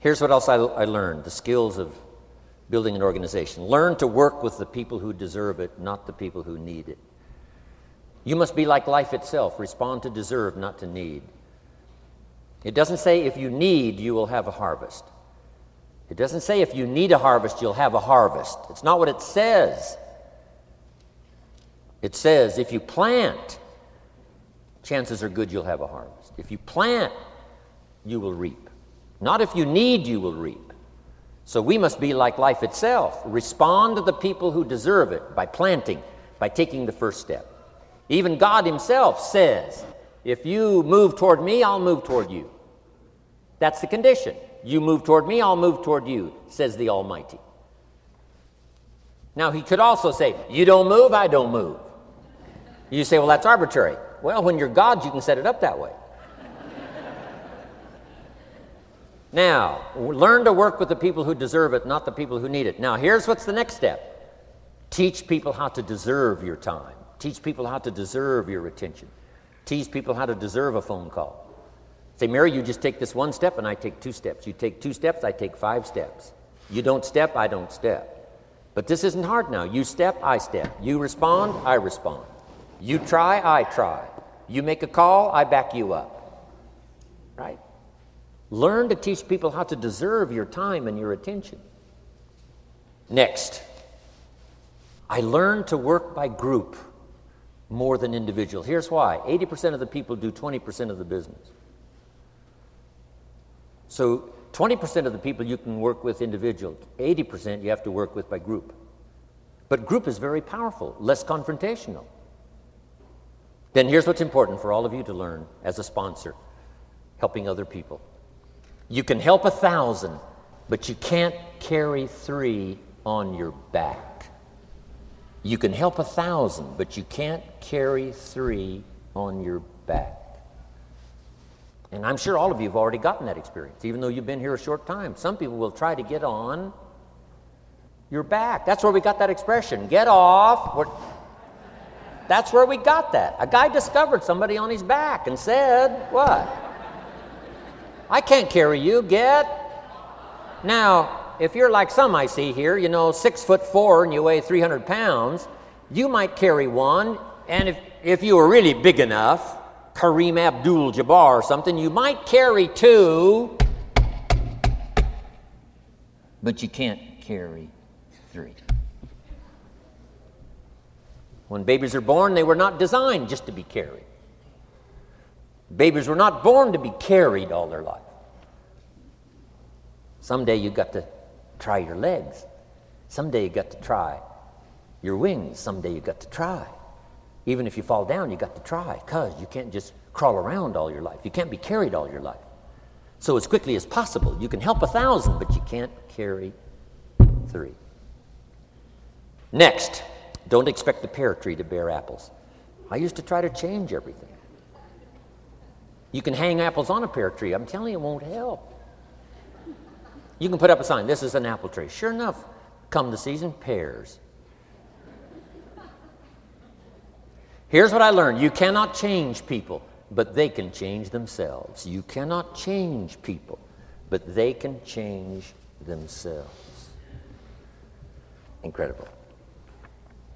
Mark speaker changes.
Speaker 1: Here's what else I, I learned the skills of building an organization. Learn to work with the people who deserve it, not the people who need it. You must be like life itself respond to deserve, not to need. It doesn't say if you need, you will have a harvest. It doesn't say if you need a harvest, you'll have a harvest. It's not what it says. It says if you plant, chances are good you'll have a harvest. If you plant, you will reap. Not if you need, you will reap. So we must be like life itself. Respond to the people who deserve it by planting, by taking the first step. Even God Himself says, if you move toward me, I'll move toward you. That's the condition. You move toward me, I'll move toward you, says the Almighty. Now, He could also say, You don't move, I don't move. You say, Well, that's arbitrary. Well, when you're God, you can set it up that way. Now, learn to work with the people who deserve it, not the people who need it. Now, here's what's the next step teach people how to deserve your time, teach people how to deserve your attention, teach people how to deserve a phone call. Say, Mary, you just take this one step and I take two steps. You take two steps, I take five steps. You don't step, I don't step. But this isn't hard now. You step, I step. You respond, I respond. You try, I try. You make a call, I back you up. Right? Learn to teach people how to deserve your time and your attention. Next, I learned to work by group more than individual. Here's why 80% of the people do 20% of the business. So 20% of the people you can work with individual, 80% you have to work with by group. But group is very powerful, less confrontational. Then here's what's important for all of you to learn as a sponsor helping other people. You can help a thousand, but you can't carry three on your back. You can help a thousand, but you can't carry three on your back. And I'm sure all of you have already gotten that experience, even though you've been here a short time. Some people will try to get on your back. That's where we got that expression get off. We're, that's where we got that. A guy discovered somebody on his back and said, What? I can't carry you, get. Now, if you're like some I see here, you know, six foot four and you weigh 300 pounds, you might carry one, and if, if you were really big enough, Kareem Abdul Jabbar or something, you might carry two, but you can't carry three. When babies are born, they were not designed just to be carried. Babies were not born to be carried all their life. Someday you got to try your legs. Someday you got to try your wings. Someday you got to try even if you fall down, you got to try because you can't just crawl around all your life. You can't be carried all your life. So, as quickly as possible, you can help a thousand, but you can't carry three. Next, don't expect the pear tree to bear apples. I used to try to change everything. You can hang apples on a pear tree. I'm telling you, it won't help. You can put up a sign, this is an apple tree. Sure enough, come the season, pears. Here's what I learned you cannot change people, but they can change themselves. You cannot change people, but they can change themselves. Incredible.